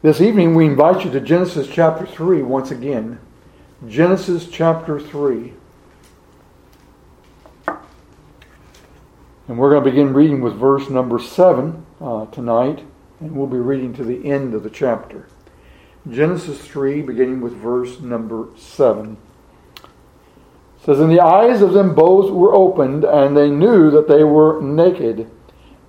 This evening, we invite you to Genesis chapter 3 once again. Genesis chapter 3. And we're going to begin reading with verse number 7 uh, tonight, and we'll be reading to the end of the chapter. Genesis 3, beginning with verse number 7. It says, And the eyes of them both were opened, and they knew that they were naked.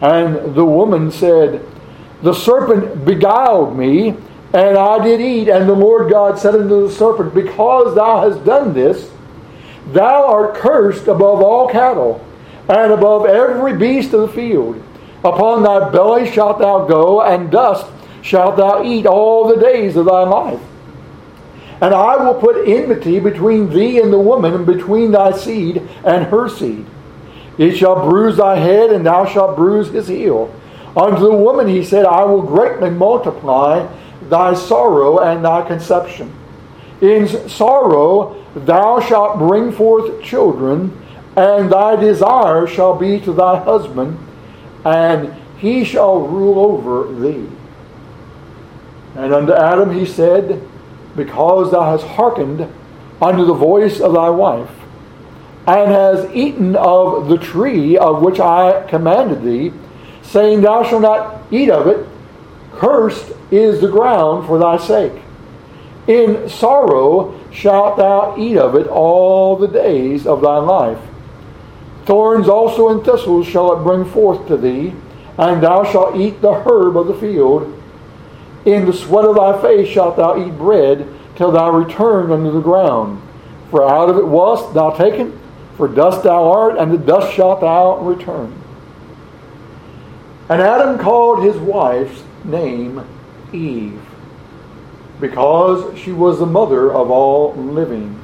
And the woman said, The serpent beguiled me, and I did eat. And the Lord God said unto the serpent, Because thou hast done this, thou art cursed above all cattle, and above every beast of the field. Upon thy belly shalt thou go, and dust shalt thou eat all the days of thy life. And I will put enmity between thee and the woman, and between thy seed and her seed. He shall bruise thy head, and thou shalt bruise his heel. Unto the woman he said, I will greatly multiply thy sorrow and thy conception. In sorrow thou shalt bring forth children, and thy desire shall be to thy husband, and he shall rule over thee. And unto Adam he said, Because thou hast hearkened unto the voice of thy wife, and has eaten of the tree of which I commanded thee, saying, Thou shalt not eat of it, cursed is the ground for thy sake. In sorrow shalt thou eat of it all the days of thy life. Thorns also and thistles shall it bring forth to thee, and thou shalt eat the herb of the field. In the sweat of thy face shalt thou eat bread till thou return unto the ground. For out of it wast thou taken, for dust thou art, and the dust shalt thou return. And Adam called his wife's name Eve, because she was the mother of all living.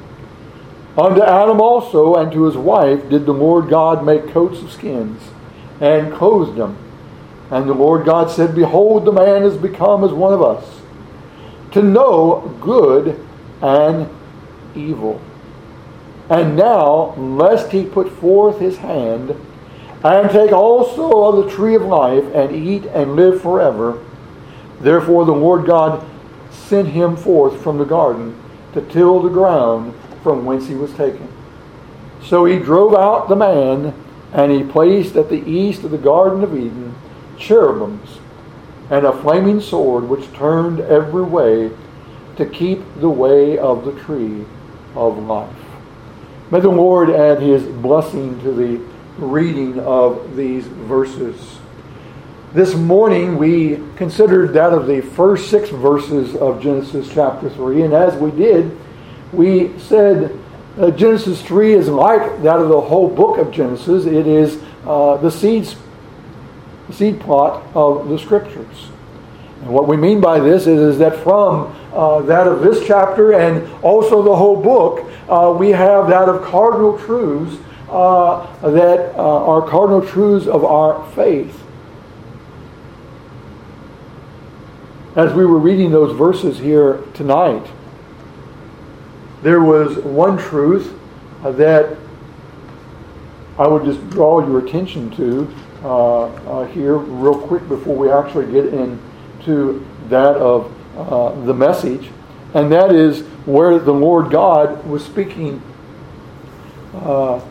Unto Adam also and to his wife did the Lord God make coats of skins, and clothed them. And the Lord God said, Behold, the man is become as one of us, to know good and evil. And now, lest he put forth his hand, and take also of the tree of life, and eat and live forever. Therefore the Lord God sent him forth from the garden to till the ground from whence he was taken. So he drove out the man, and he placed at the east of the Garden of Eden cherubims and a flaming sword which turned every way to keep the way of the tree of life. May the Lord add his blessing to the reading of these verses. This morning we considered that of the first six verses of Genesis chapter 3, and as we did, we said Genesis 3 is like that of the whole book of Genesis. It is uh, the seeds, seed plot of the scriptures. And what we mean by this is, is that from uh, that of this chapter and also the whole book, uh, we have that of cardinal truths uh, that uh, are cardinal truths of our faith. As we were reading those verses here tonight, there was one truth uh, that I would just draw your attention to here real quick before we actually get into that of the message, and that is where the Lord God was speaking. Uh,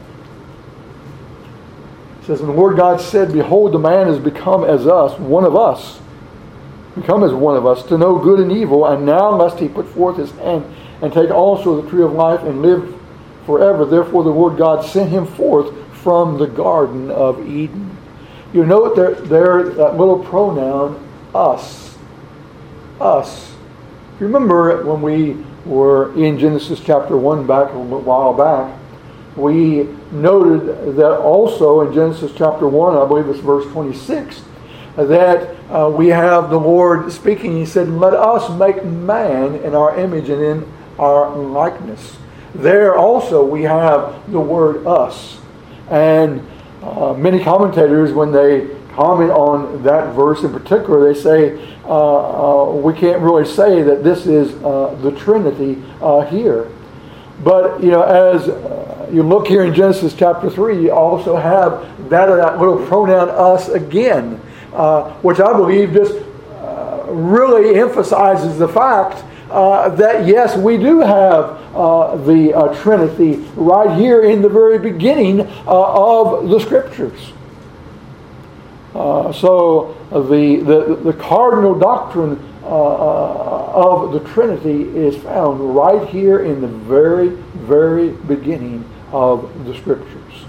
says, And the Lord God said, Behold, the man has become as us, one of us, become as one of us to know good and evil, and now lest he put forth his hand and take also the tree of life and live forever. Therefore the Lord God sent him forth from the Garden of Eden. You note there, there that little pronoun, us. Us. Remember when we were in Genesis chapter 1 back a while back, we noted that also in Genesis chapter 1, I believe it's verse 26, that uh, we have the Lord speaking. He said, Let us make man in our image and in our likeness. There also we have the word us. And uh, many commentators, when they comment on that verse in particular, they say uh, uh we can't really say that this is uh, the Trinity uh, here. But, you know, as you look here in Genesis chapter 3, you also have that, that little pronoun us again, uh, which I believe just uh, really emphasizes the fact uh, that yes, we do have uh, the uh, Trinity right here in the very beginning uh, of the Scriptures. So the, the, the cardinal doctrine of the Trinity is found right here in the very, very beginning of the Scriptures.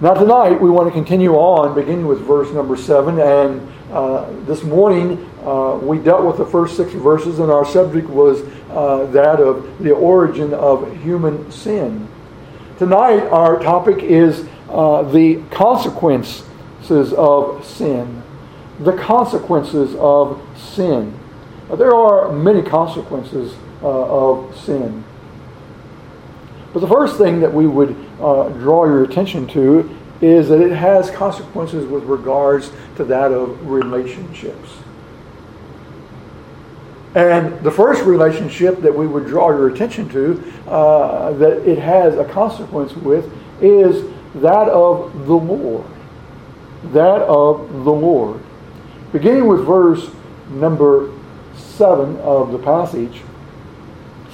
Now, tonight we want to continue on, beginning with verse number 7. And uh, this morning uh, we dealt with the first six verses, and our subject was uh, that of the origin of human sin. Tonight our topic is uh, the consequences of sin. The consequences of sin. There are many consequences uh, of sin. But the first thing that we would uh, draw your attention to is that it has consequences with regards to that of relationships. And the first relationship that we would draw your attention to, uh, that it has a consequence with, is that of the Lord. That of the Lord. Beginning with verse number 7 of the passage,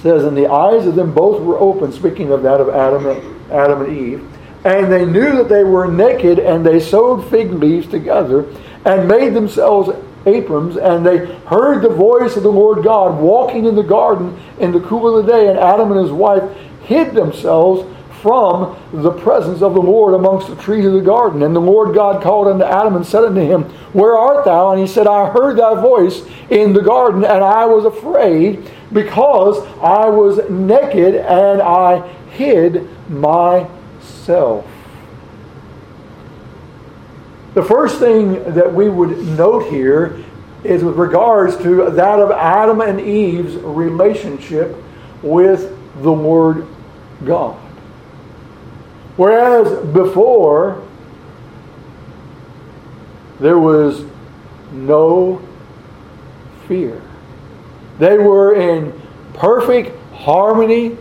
says, And the eyes of them both were open, speaking of that of Adam and, Adam and Eve. And they knew that they were naked, and they sewed fig leaves together and made themselves aprons. And they heard the voice of the Lord God walking in the garden in the cool of the day. And Adam and his wife hid themselves from the presence of the Lord amongst the trees of the garden. And the Lord God called unto Adam and said unto him, Where art thou? And he said, I heard thy voice in the garden, and I was afraid because I was naked and I hid myself. The first thing that we would note here is with regards to that of Adam and Eve's relationship with the Lord God. Whereas before, there was no fear. They were in perfect harmony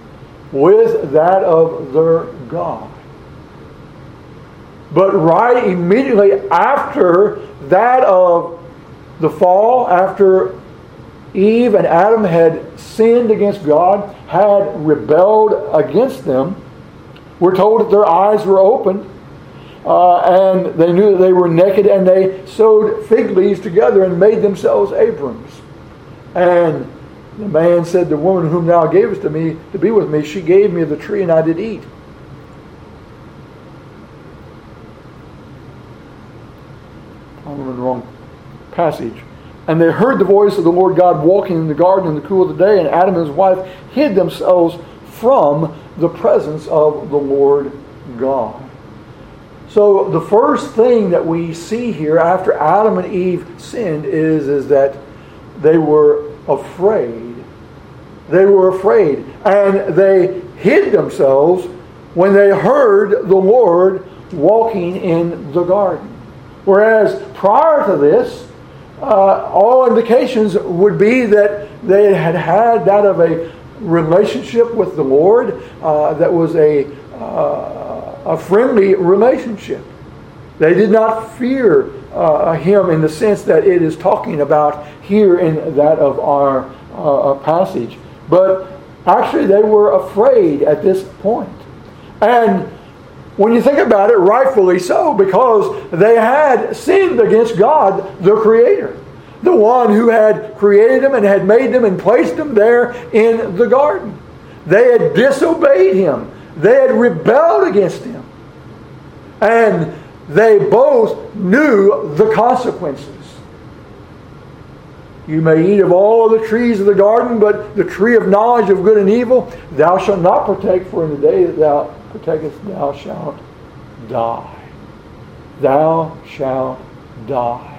with that of their God. But right immediately after that of the fall, after Eve and Adam had sinned against God, had rebelled against them, we're told that their eyes were opened uh, and they knew that they were naked and they sewed fig leaves together and made themselves aprons. And the man said, The woman whom thou gavest to me to be with me, she gave me the tree and I did eat. I'm in the wrong passage. And they heard the voice of the Lord God walking in the garden in the cool of the day, and Adam and his wife hid themselves from the presence of the Lord God. So the first thing that we see here after Adam and Eve sinned is, is that they were afraid. They were afraid. And they hid themselves when they heard the Lord walking in the garden. Whereas prior to this, uh, all indications would be that they had had that of a relationship with the Lord uh, that was a, uh, a friendly relationship. They did not fear uh, him in the sense that it is talking about here in that of our uh, passage. But actually, they were afraid at this point. And When you think about it, rightfully so, because they had sinned against God, the Creator, the one who had created them and had made them and placed them there in the garden. They had disobeyed Him, they had rebelled against Him. And they both knew the consequences. You may eat of all of the trees of the garden, but the tree of knowledge of good and evil thou shalt not partake, for in the day that thou partakest thou shalt die. Thou shalt die.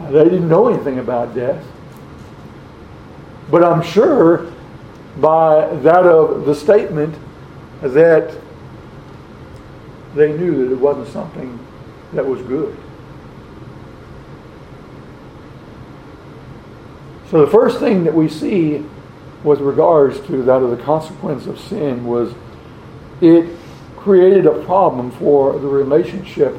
They didn't know anything about death. But I'm sure by that of the statement that they knew that it wasn't something that was good. So the first thing that we see with regards to that of the consequence of sin was it created a problem for the relationship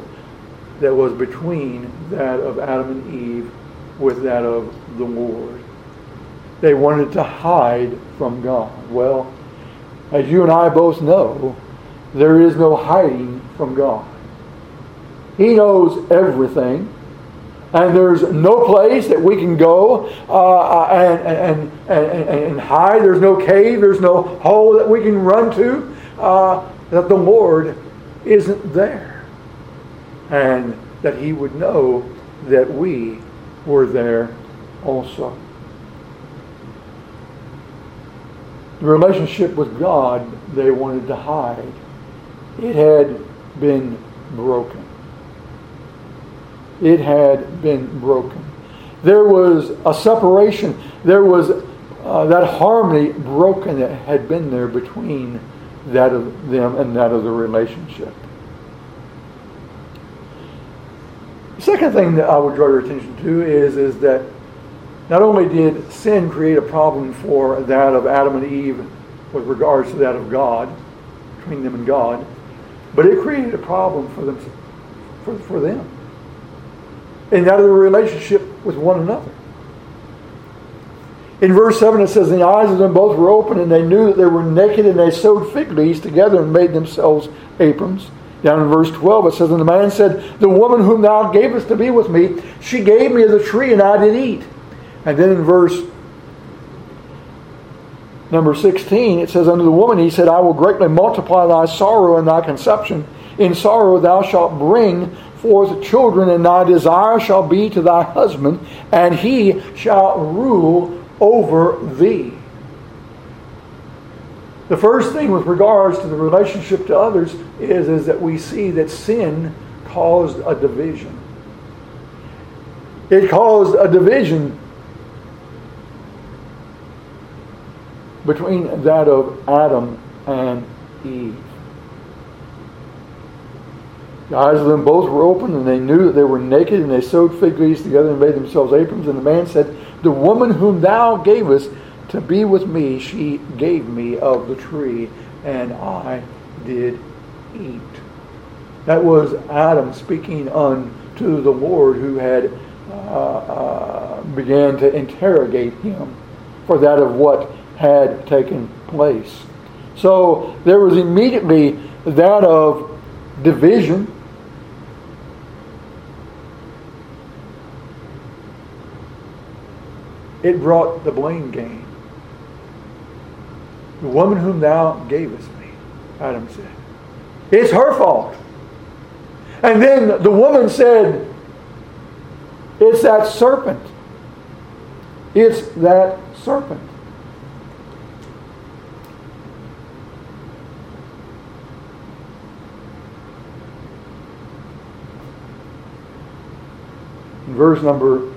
that was between that of Adam and Eve with that of the Lord. They wanted to hide from God. Well, as you and I both know, there is no hiding from God. He knows everything. And there's no place that we can go uh, and, and, and, and, hide. There's no cave. There's no hole that we can run to. Uh, that the Lord isn't there. And that He would know that we were there also. The relationship with God they wanted to hide. It had been broken. It had been broken. There was a separation. There was uh, that harmony broken that had been there between that of them and that of the relationship. The second thing that I would draw your attention to is, is that not only did sin create a problem for that of Adam and Eve with regards to that of God, between them and God, but it created a problem for them, for, for them, in that of the relationship with one another. In verse 7 it says, The eyes of them both were open, and they knew that they were naked, and they sewed fig leaves together and made themselves aprons. Down in verse 12 it says, And the man said, The woman whom thou gavest to be with me, she gave me of the tree, and I did eat. And then in verse number 16, it says, Unto the woman he said, I will greatly multiply thy sorrow and thy conception. In sorrow thou shalt bring forth children, and thy desire shall be to thy husband, and he shall rule over thee. The first thing with regards to the relationship to others is, is that we see that sin caused a division. It caused a division between that of Adam and Eve. The eyes of them both were open, and they knew that they were naked, and they sewed fig leaves together and made themselves aprons. And the man said, the woman whom thou gavest to be with me, she gave me of the tree, and I did eat. That was Adam speaking unto the Lord who had uh, uh, began to interrogate him for that of what had taken place. So there was immediately that of division it brought the blame game. The woman whom thou gavest me, Adam said. It's her fault. And then the woman said, It's that serpent. It's that serpent. In verse number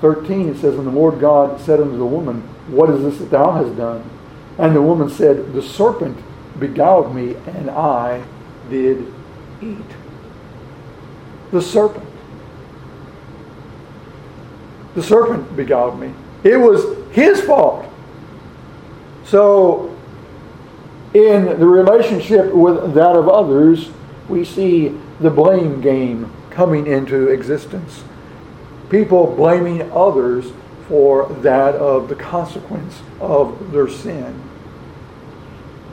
13, it says, And the Lord God said unto the woman, What is this that thou hast done? And the woman said, The serpent beguiled me, and I did eat. The serpent. The serpent beguiled me. It was his fault. So, in the relationship with that of others, we see the blame game coming into existence people blaming others for that of the consequence of their sin.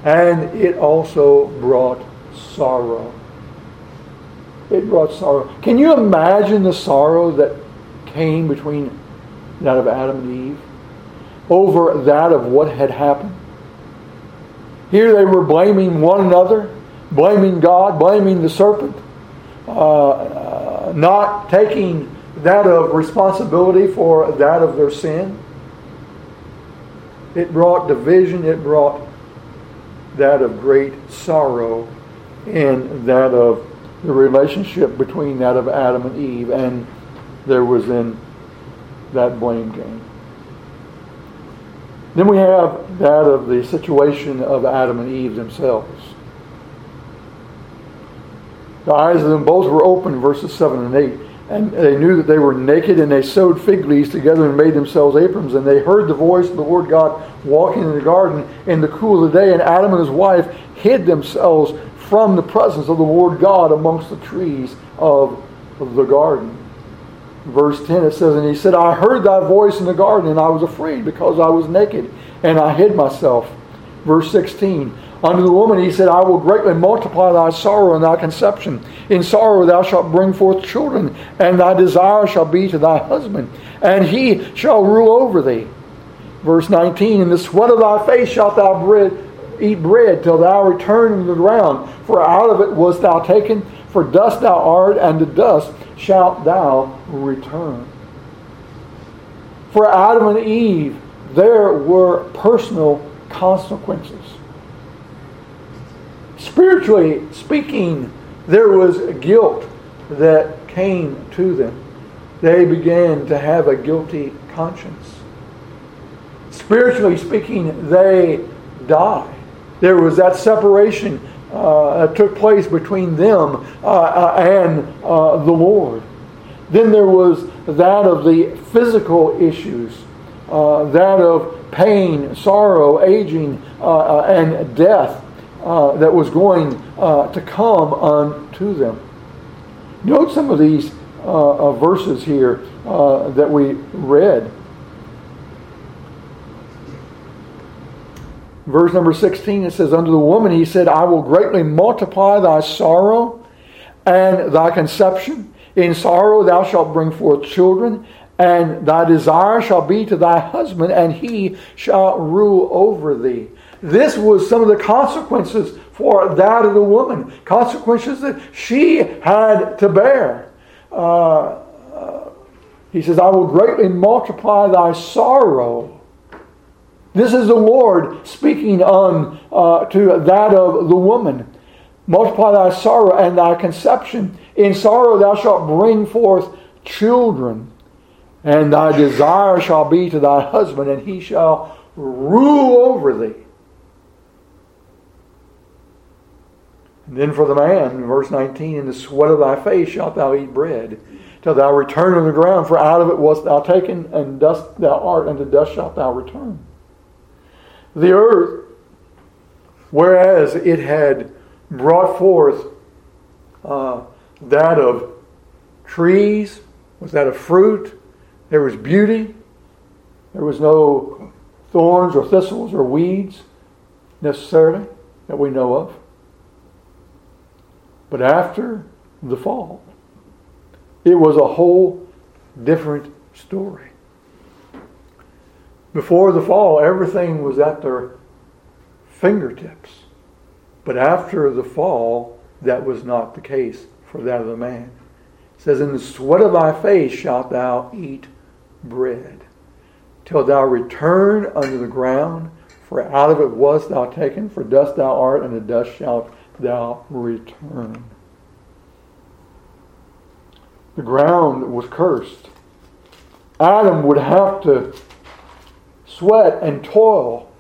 And it also brought sorrow. It brought sorrow. Can you imagine the sorrow that came between that of Adam and Eve over that of what had happened? Here they were blaming one another, blaming God, blaming the serpent, uh, uh, not taking that of responsibility for that of their sin. It brought division, it brought that of great sorrow, and that of the relationship between that of Adam and Eve, and there was in that blame game. Then we have that of the situation of Adam and Eve themselves. The eyes of them both were open, verses 7 and 8. And they knew that they were naked, and they sewed fig leaves together and made themselves aprons. And they heard the voice of the Lord God walking in the garden in the cool of the day. And Adam and his wife hid themselves from the presence of the Lord God amongst the trees of the garden. Verse 10 it says, And he said, I heard thy voice in the garden, and I was afraid because I was naked, and I hid myself. Verse 16 Unto the woman he said, I will greatly multiply thy sorrow and thy conception. In sorrow thou shalt bring forth children, and thy desire shall be to thy husband, and he shall rule over thee. Verse 19, In the sweat of thy face shalt thou bread, eat bread till thou return to the ground, for out of it wast thou taken, for dust thou art, and to dust shalt thou return. For Adam and Eve, there were personal consequences. Spiritually speaking, there was guilt that came to them. They began to have a guilty conscience. Spiritually speaking, they died. There was that separation uh, that took place between them uh, uh, and uh, the Lord. Then there was that of the physical issues, uh, that of pain, sorrow, aging, uh, and death uh, that was going uh, to come unto them. Note some of these uh, uh verses here uh, that we read. Verse number 16, it says, Unto the woman he said, I will greatly multiply thy sorrow and thy conception. In sorrow thou shalt bring forth children, and thy desire shall be to thy husband, and he shall rule over thee. This was some of the consequences for that of the woman, consequences that she had to bear. Uh, uh, he says, I will greatly multiply thy sorrow. This is the Lord speaking on uh, to that of the woman. Multiply thy sorrow and thy conception. In sorrow thou shalt bring forth children, and thy desire shall be to thy husband, and he shall rule over thee. And then for the man, verse 19, in the sweat of thy face shalt thou eat bread, till thou return on the ground, for out of it wast thou taken, and dust thou art, and to dust shalt thou return. The earth, whereas it had brought forth uh, that of trees, was that of fruit, there was beauty, there was no thorns or thistles or weeds necessarily that we know of. But after the fall, it was a whole different story. Before the fall, everything was at their fingertips. But after the fall, that was not the case for that of the man. It says, In the sweat of thy face shalt thou eat bread, till thou return unto the ground, for out of it wast thou taken, for dust thou art, and the dust shalt thou return. The ground was cursed. Adam would have to sweat and toil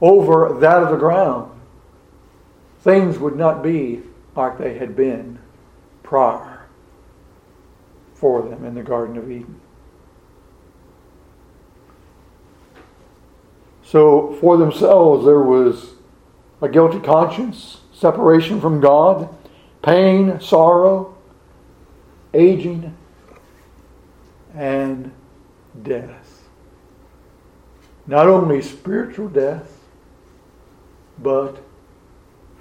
over that of the ground. Things would not be like they had been prior for them in the Garden of Eden. So, for themselves, there was a guilty conscience, separation from God, pain, sorrow, aging, and death. Not only spiritual death, but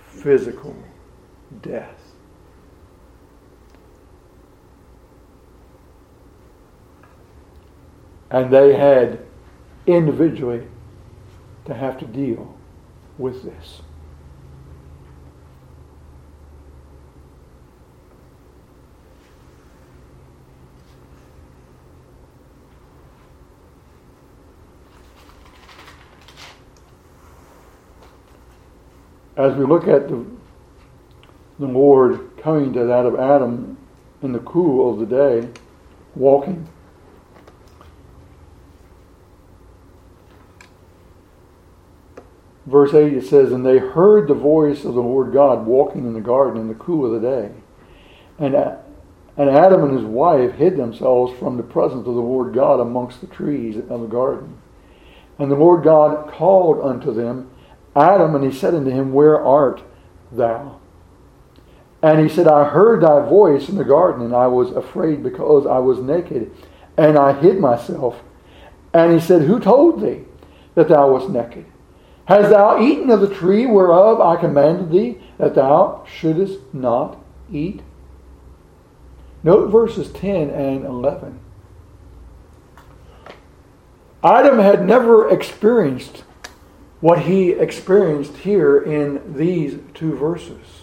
physical death. And they had individually to have to deal with this. as we look at the, the Lord coming to that of Adam in the cool of the day, walking, verse 8 it says, And they heard the voice of the Lord God walking in the garden in the cool of the day. And, and Adam and his wife hid themselves from the presence of the Lord God amongst the trees of the garden. And the Lord God called unto them, Adam, and he said unto him, Where art thou? And he said, I heard thy voice in the garden, and I was afraid because I was naked, and I hid myself. And he said, Who told thee that thou wast naked? Hast thou eaten of the tree whereof I commanded thee that thou shouldest not eat? Note verses 10 and 11. Adam had never experienced what he experienced here in these two verses.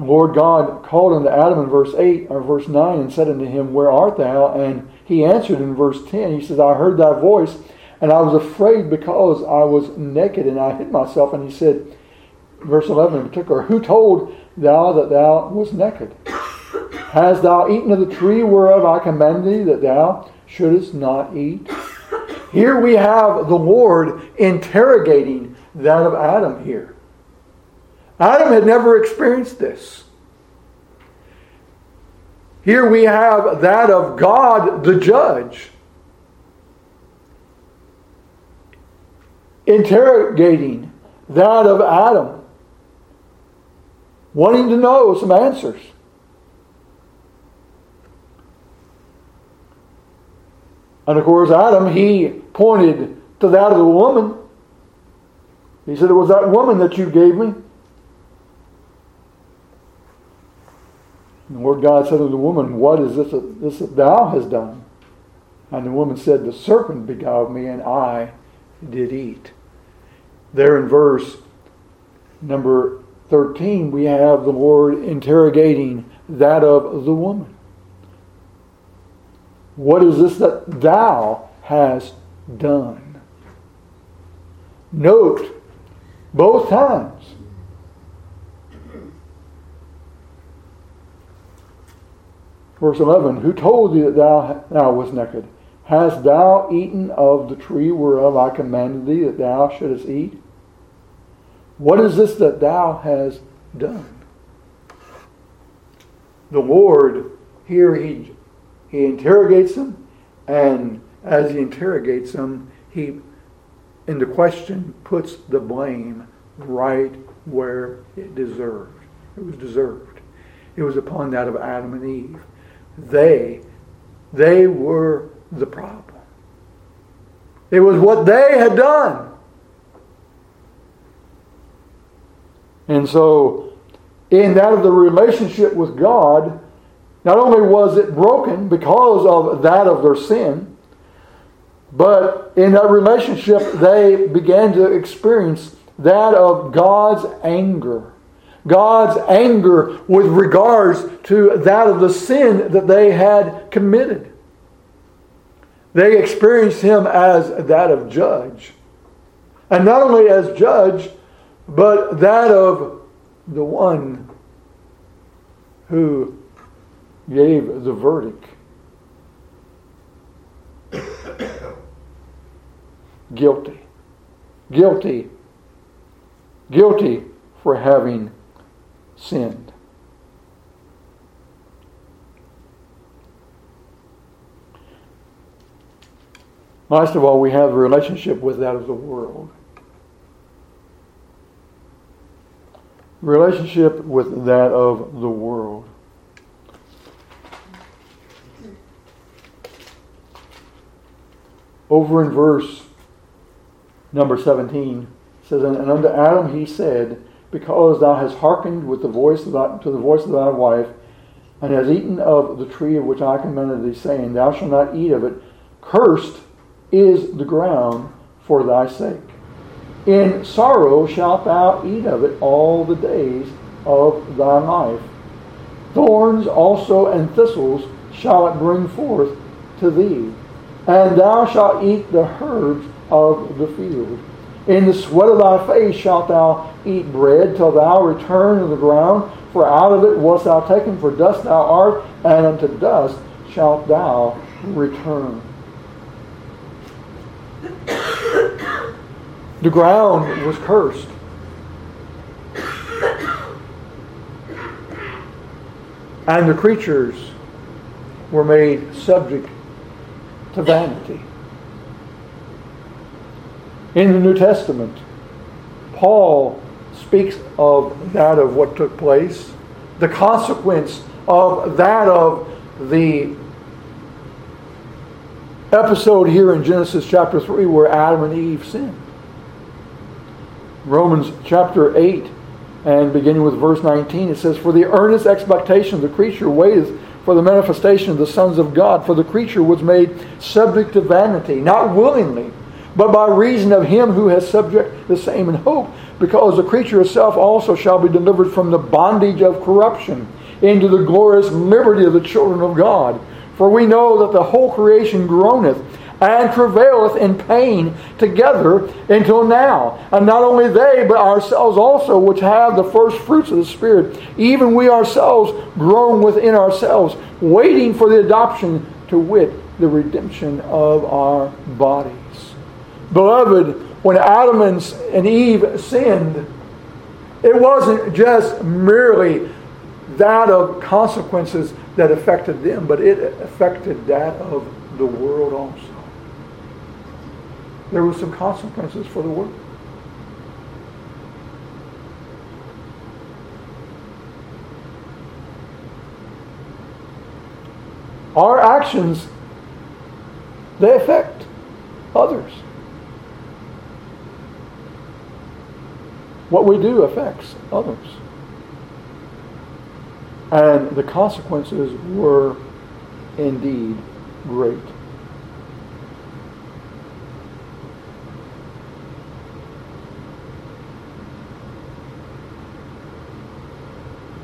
The Lord God called unto Adam in verse 8 or verse 9 and said unto him, Where art thou? And he answered in verse 10, He says, I heard thy voice, and I was afraid because I was naked, and I hid myself. And he said, verse 11 in particular, Who told thou that thou was naked? Hast thou eaten of the tree whereof I commanded thee that thou shouldest not eat? Here we have the Lord interrogating that of Adam here. Adam had never experienced this. Here we have that of God the judge interrogating that of Adam, wanting to know some answers. And of course, Adam, he pointed to that of the woman. He said, It was that woman that you gave me. And the Lord God said to the woman, What is this, this that thou hast done? And the woman said, The serpent beguiled me, and I did eat. There in verse number 13, we have the Lord interrogating that of the woman. What is this that thou hast done? Note both times. Verse 11 Who told thee that thou, thou wast naked? Hast thou eaten of the tree whereof I commanded thee that thou shouldest eat? What is this that thou hast done? The Lord, here he he interrogates them, and as he interrogates them, he, in the question, puts the blame right where it deserved. It was deserved. It was upon that of Adam and Eve. They, they were the problem. It was what they had done. And so, in that of the relationship with God, not only was it broken because of that of their sin, but in that relationship they began to experience that of God's anger. God's anger with regards to that of the sin that they had committed. They experienced him as that of judge. And not only as judge, but that of the one who gave the verdict. Guilty. Guilty. Guilty for having sinned. Last of all, we have a relationship with that of the world. Relationship with that of the world. Over in verse number 17, says, And unto Adam he said, Because thou hast hearkened with the voice of thy, to the voice of thy wife, and hast eaten of the tree of which I commanded thee, saying, Thou shalt not eat of it, cursed is the ground for thy sake. In sorrow shalt thou eat of it all the days of thy life. Thorns also and thistles shall it bring forth to thee, and thou shalt eat the herbs of the field. In the sweat of thy face shalt thou eat bread till thou return to the ground, for out of it wast thou taken, for dust thou art, and unto dust shalt thou return. The ground was cursed. And the creatures were made subject to vanity. In the New Testament, Paul speaks of that of what took place, the consequence of that of the episode here in Genesis chapter 3 where Adam and Eve sinned. Romans chapter 8 and beginning with verse 19 it says for the earnest expectation of the creature waiteth for the manifestation of the sons of God for the creature was made subject to vanity not willingly but by reason of him who has subject the same in hope, because the creature itself also shall be delivered from the bondage of corruption into the glorious liberty of the children of God. For we know that the whole creation groaneth and travaileth in pain together until now. And not only they, but ourselves also, which have the first fruits of the Spirit, even we ourselves groan within ourselves, waiting for the adoption to wit, the redemption of our bodies. Beloved, when Adam and Eve sinned, it wasn't just merely that of consequences that affected them, but it affected that of the world also. There were some consequences for the world. Our actions, they affect others. What we do affects others. And the consequences were indeed great.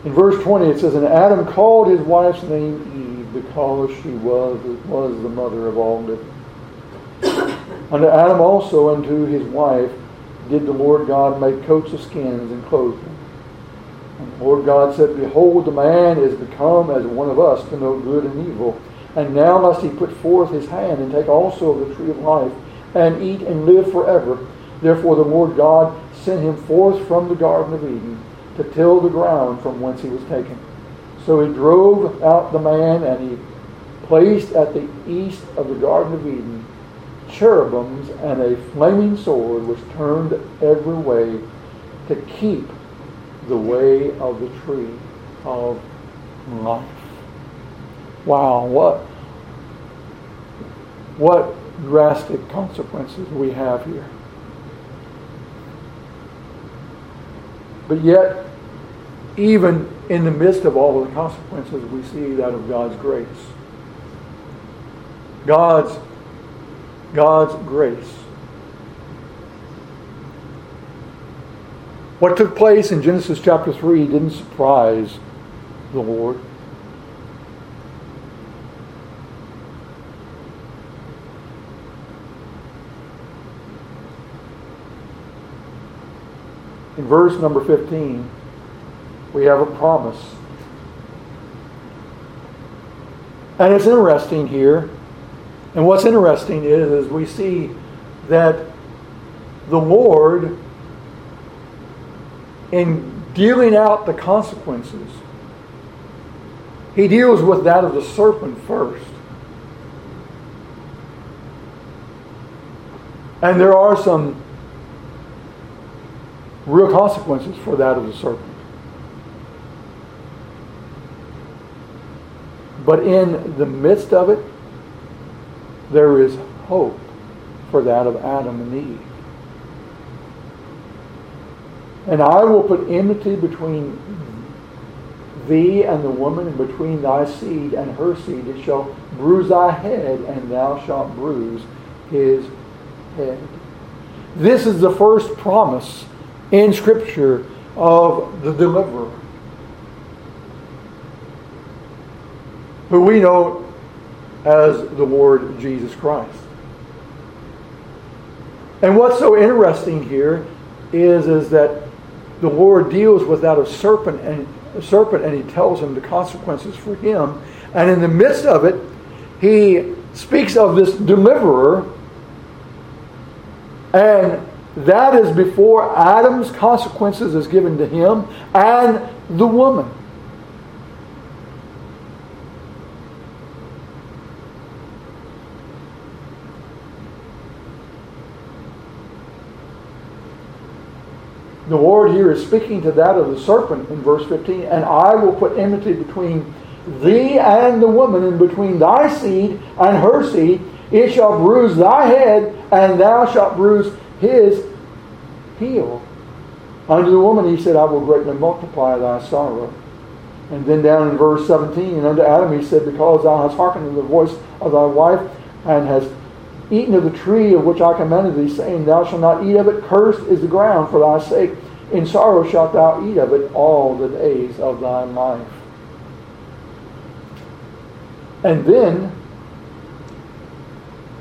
In verse 20 it says, And Adam called his wife's name Eve because she was, was the mother of all living. Unto Adam also and to his wife did the Lord God make coats of skins and clothe them. And the Lord God said, Behold, the man is become as one of us to know good and evil. And now must he put forth his hand and take also of the tree of life and eat and live forever. Therefore the Lord God sent him forth from the Garden of Eden to till the ground from whence he was taken. So he drove out the man and he placed at the east of the Garden of Eden cherubims and a flaming sword was turned every way to keep the way of the tree of life. Wow, what what drastic consequences we have here. But yet, even in the midst of all of the consequences, we see that of God's grace. God's God's grace. What took place in Genesis chapter 3 didn't surprise the Lord. In verse number 15, we have a promise. And it's interesting here and what's interesting is, is we see that the Lord, in dealing out the consequences, he deals with that of the serpent first. And there are some real consequences for that of the serpent. But in the midst of it, there is hope for that of Adam and Eve. And I will put enmity between thee and the woman, and between thy seed and her seed. It shall bruise thy head, and thou shalt bruise his head. This is the first promise in Scripture of the deliverer. Who we know as the Lord Jesus Christ. And what's so interesting here is, is that the Lord deals with that of serpent and a serpent and he tells him the consequences for him. And in the midst of it, he speaks of this deliverer. And that is before Adam's consequences is given to him and the woman. The Lord here is speaking to that of the serpent in verse 15, and I will put enmity between thee and the woman, and between thy seed and her seed. It shall bruise thy head, and thou shalt bruise his heel. Unto the woman he said, I will greatly multiply thy sorrow. And then down in verse 17, and unto Adam he said, Because thou hast hearkened to the voice of thy wife, and hast eaten of the tree of which I commanded thee, saying, Thou shalt not eat of it, cursed is the ground for thy sake. In sorrow shalt thou eat of it all the days of thy life. And then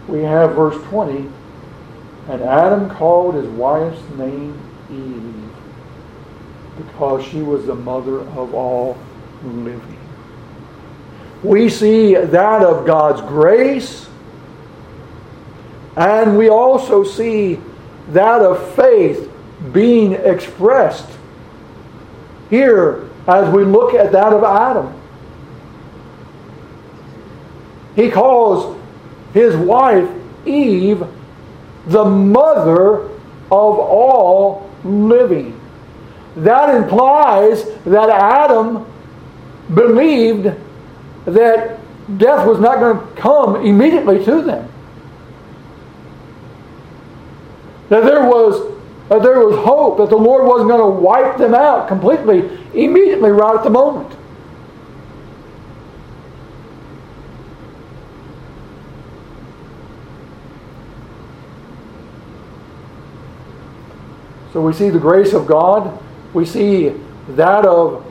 we have verse 20, and Adam called his wife's name Eve, because she was the mother of all living. We see that of God's grace and we also see that of faith being expressed here as we look at that of Adam. He calls his wife Eve the mother of all living. That implies that Adam believed that death was not going to come immediately to them. That there was that there was hope, that the Lord wasn't going to wipe them out completely, immediately, right at the moment. So we see the grace of God. We see that of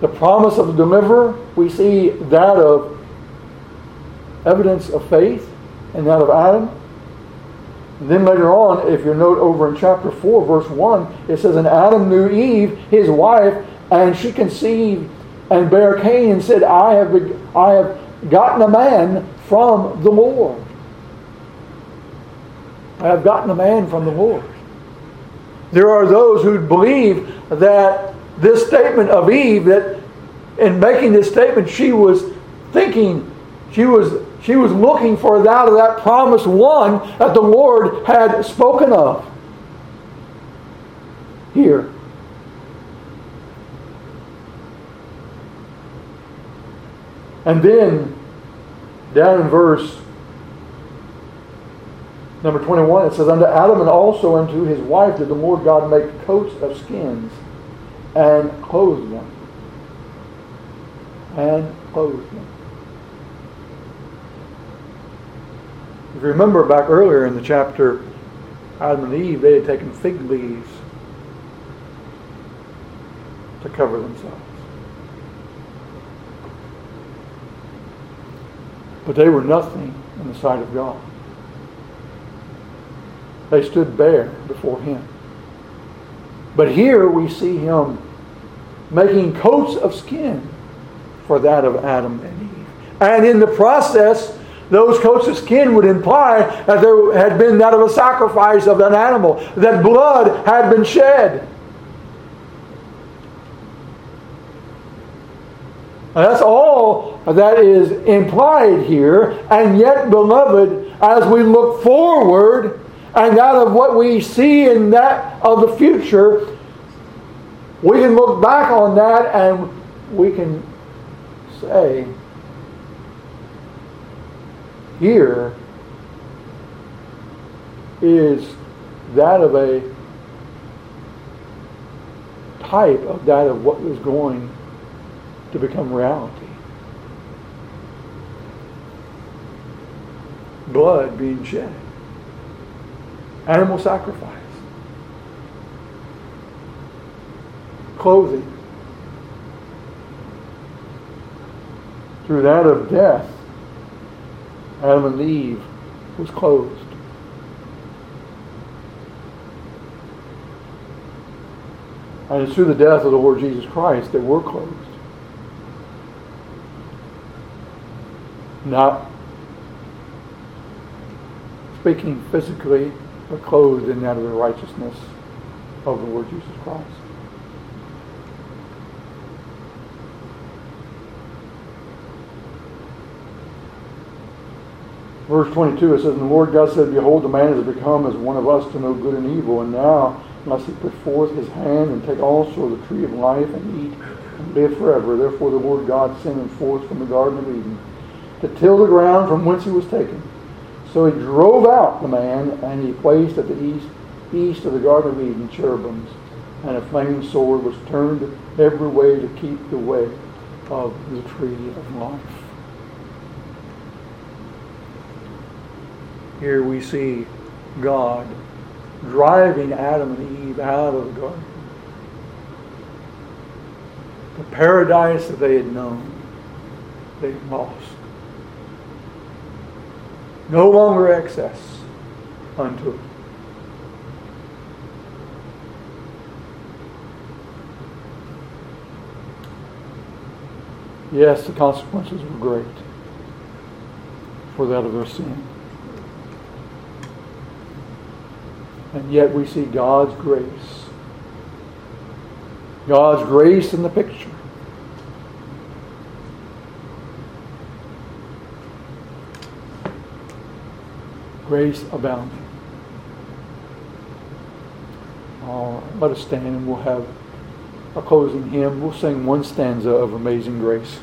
the promise of the deliverer. We see that of evidence of faith and that of Adam. Then later on, if you note over in chapter 4, verse 1, it says, And Adam knew Eve, his wife, and she conceived and bare Cain and said, I have, I have gotten a man from the Lord. I have gotten a man from the Lord. There are those who believe that this statement of Eve, that in making this statement, she was thinking, she was she was looking for that of that promised one that the Lord had spoken of. Here. And then, down in verse number 21, it says, Unto Adam and also unto his wife did the Lord God make coats of skins and clothe them. And clothe them. You remember back earlier in the chapter, Adam and Eve, they had taken fig leaves to cover themselves. But they were nothing in the sight of God. They stood bare before Him. But here we see Him making coats of skin for that of Adam and Eve. And in the process, those coats of skin would imply that there had been that of a sacrifice of an animal, that blood had been shed. that's all that is implied here. And yet, beloved, as we look forward and out of what we see in that of the future, we can look back on that and we can say, here is that of a type of that of what was going to become reality. Blood being shed. Animal sacrifice. Clothing. Through that of death, Adam and Eve was closed. And it's through the death of the Lord Jesus Christ that we're closed. Not speaking physically, but clothed in that of the righteousness of the Lord Jesus Christ. Verse 22, it says, And the Lord God said, Behold, the man has become as one of us to know good and evil, and now must he put forth his hand and take also the tree of life and eat and live forever. Therefore the Lord God sent him forth from the Garden of Eden to till the ground from whence he was taken. So he drove out the man, and he placed at the east, east of the Garden of Eden cherubims and a flaming sword was turned every way to keep the way of the tree of life. Here we see God driving Adam and Eve out of the garden. The paradise that they had known, they lost. No longer access unto it. Yes, the consequences were great for that of their sin. And yet we see God's grace. God's grace in the picture. Grace abounding. All right, let us stand and we'll have a closing hymn. We'll sing one stanza of Amazing Grace.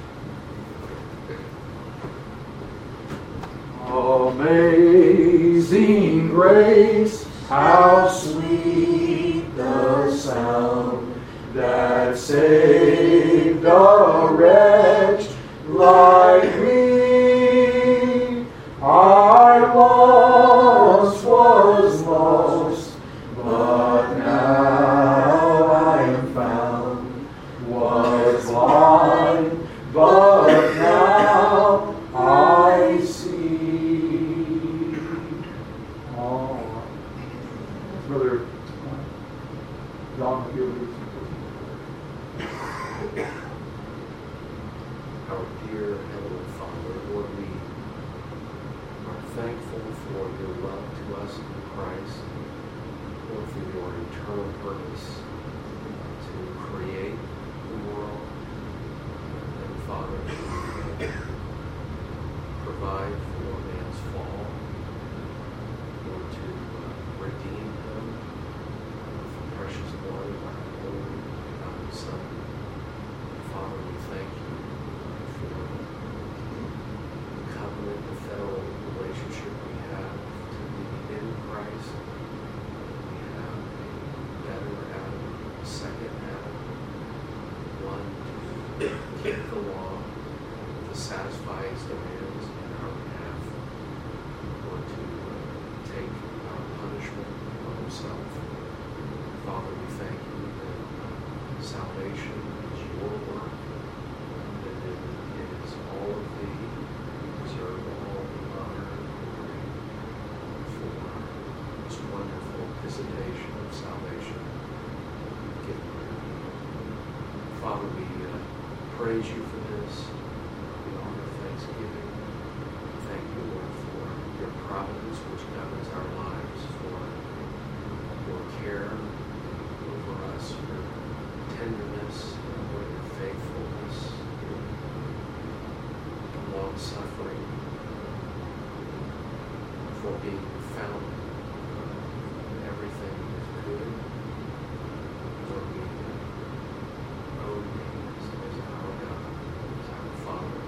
Amazing grace how sweet the sound that saved a wretch like me. I once was lost, but now I am found. Was blind, but now I see. All right. Brother uh, John, if you'll lead some Our dear Heavenly Father, Lord, we are thankful for your love to us in Christ, Lord, for your eternal purpose to create the world, and Father, provide for man's fall, Lord, to uh, redeem him with the precious blood of our only begotten Son. Father, we thank you for the covenant, the federal relationship we have to be in Christ. We have a better Adam, a second Adam, one to keep the law, to satisfy his demands in our behalf, or to uh, take our punishment on himself. Father, we thank you that uh, salvation is your work, that it it is all of thee, you deserve all the honor and glory for this wonderful visitation of salvation you've given your people. Father, we uh, praise you for this. We offer thanksgiving. Thank you, Lord, for your providence which governs our lives, for your care over us, your tenderness, Lord, your faithfulness, your suffering, for being found everything is good. Lord, we owe thee as, our God, as our Father.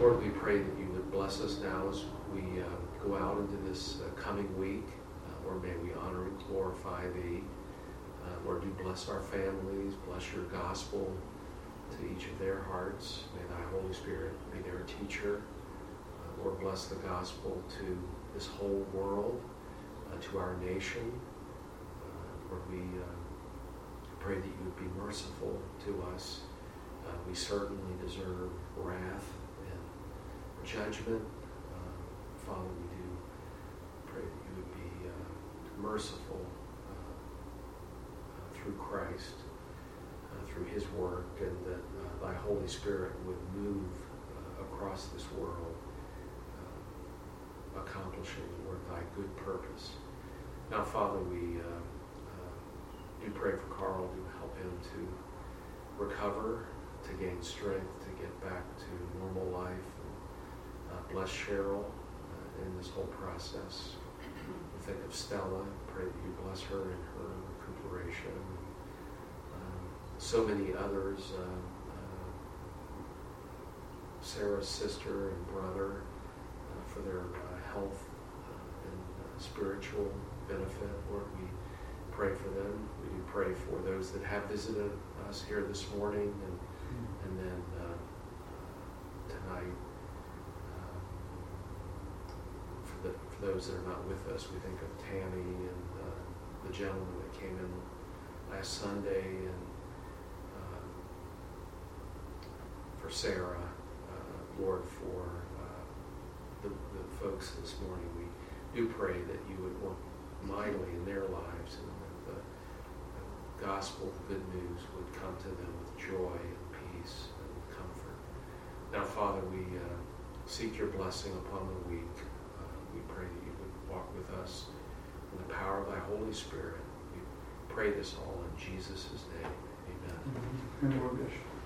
Lord, we pray that you would bless us now as we uh, go out into this uh, coming week. Uh, Lord, may we honor and glorify Thee. Uh, Lord, do bless our families, bless Your gospel to each of their hearts. May Thy Holy Spirit be their teacher. Uh, Lord, bless the gospel to this whole world, uh, to our nation. Uh, Lord, we uh, pray that You would be merciful to us. Uh, we certainly deserve wrath and judgment. Uh, Father, we do pray that you would be merciful through Christ, through his work, and that uh, thy Holy Spirit would move uh, across this world, uh, accomplishing, Lord, thy good purpose. Now, Father, we uh, uh, do pray for Carl to help him to recover to gain strength to get back to normal life. And, uh, bless Cheryl in this whole process. We think of Stella. Pray that you bless her in her recuperation. So many others. Uh, uh Sarah's sister and brother uh, for their uh, health and spiritual benefit. Lord, we pray for them. We do pray for those that have visited us here this morning and and then uh, tonight, for, the, for those that are not with us, we think of Tammy and uh, the gentleman that came in last Sunday, and for Sarah, uh, Lord, for uh, the, the folks this morning. We do pray that you would work mightily in their lives and that the gospel, the good news, would come to them with joy and peace and comfort. Now, Father, we uh, seek your blessing upon the week. Uh, we pray that you would walk with us in the power of thy Holy Spirit. We pray this all in Jesus' name. Amen. Amen.